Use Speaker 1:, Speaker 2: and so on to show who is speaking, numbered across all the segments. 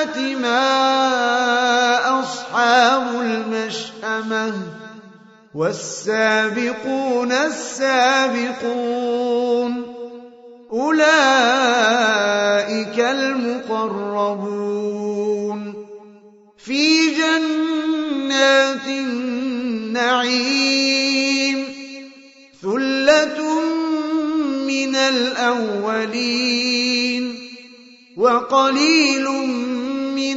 Speaker 1: المشأمة ما أصحاب المشأمة والسابقون السابقون أولئك المقربون في جنات النعيم ثلة من الأولين وقليل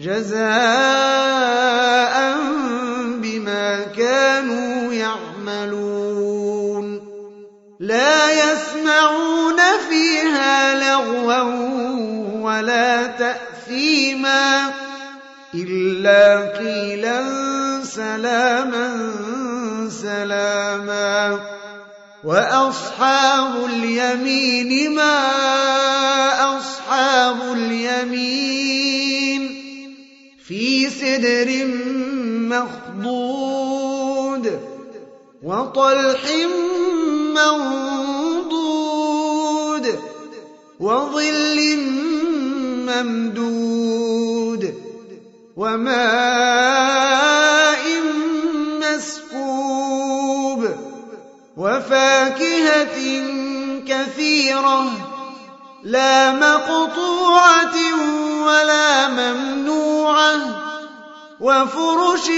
Speaker 1: جزاء بما كانوا يعملون. لا يسمعون فيها لغوا ولا تأثيما إلا قيلا سلاما سلاما. وأصحاب اليمين ما أصحاب اليمين في سدر مخضود وطلح منضود وظل ممدود وماء مسكوب وفاكهة كثيرة لا مقطوعة ولا ممنوعة وفرش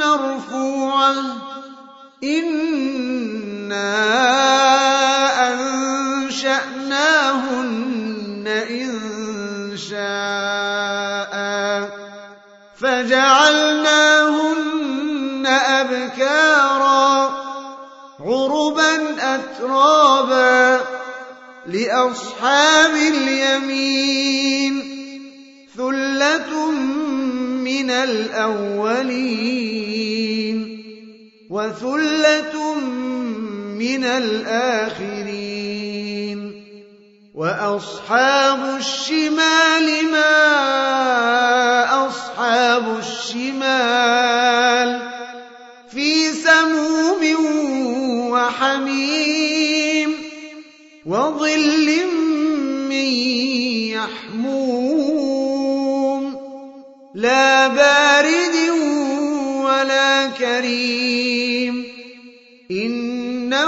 Speaker 1: مرفوعة. إنا أنشأناهن إن شاء فجعلناهن أبكارا عربا أترابا لأصحاب اليمين ثلة من الأولين وثلة من الآخرين وأصحاب الشمال ما أصحاب الشمال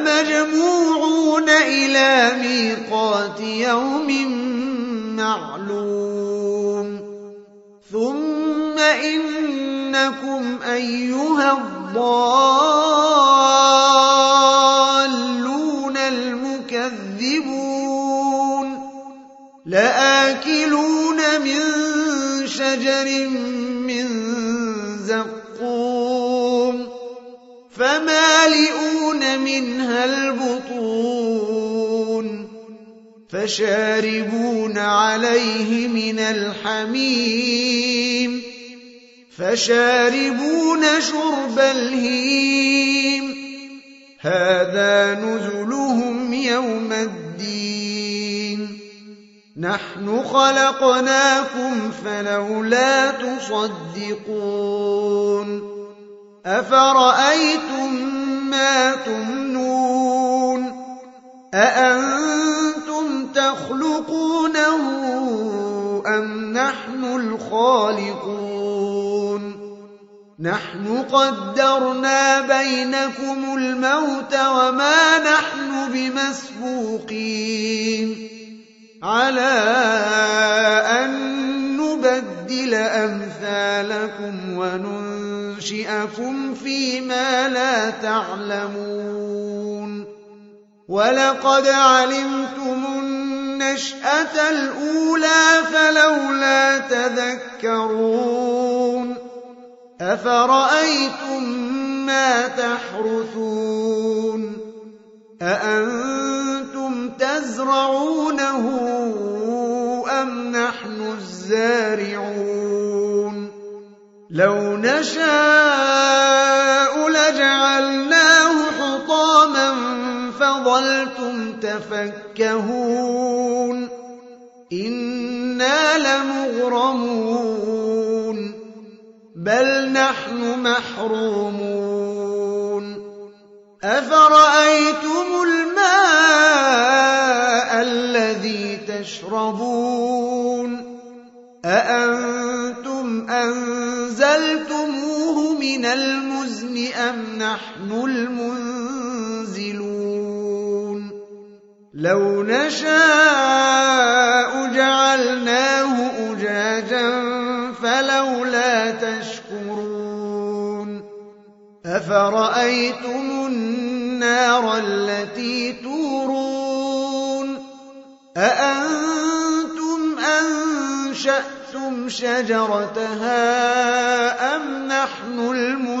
Speaker 1: لمجموعون إلى ميقات يوم معلوم. ثم إنكم أيها الضالون المكذبون. لآكلون من شجر من زقوم فشاربون عليه من الحميم فشاربون شرب الهيم هذا نزلهم يوم الدين نحن خلقناكم فلولا تصدقون أفرأيتم ما تمنون أأنتم تخلقونه أم نحن الخالقون نحن قدرنا بينكم الموت وما نحن بمسبوقين على أن نبدل أمثالكم وننشئكم فيما لا تعلمون ولقد علمتم النشأة الأولى فلولا تذكرون أفرأيتم ما تحرثون أأنتم تزرعونه أم نحن الزارعون لو نشاء لجعلناه فظلتم تفكهون إنا لمغرمون بل نحن محرومون أفرأيتم الماء الذي تشربون لو نشاء جعلناه أجاجا فلولا تشكرون أفرأيتم النار التي تورون أأنتم أنشأتم شجرتها أم نحن المنشئون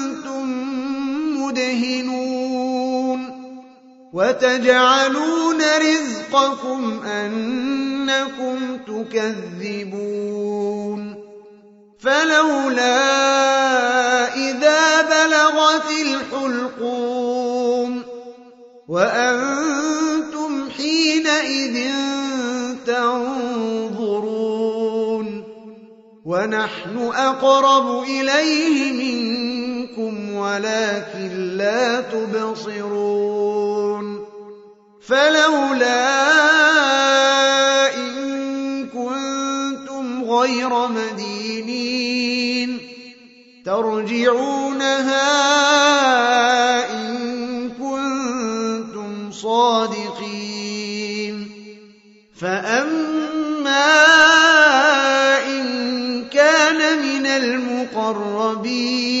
Speaker 1: مدهنون وتجعلون رزقكم أنكم تكذبون فلولا إذا بلغت الحلقوم وأنتم حينئذ تنظرون ونحن أقرب إليه منكم ولكن لا تبصرون فلولا إن كنتم غير مدينين ترجعونها إن كنتم صادقين فأما إن المقربين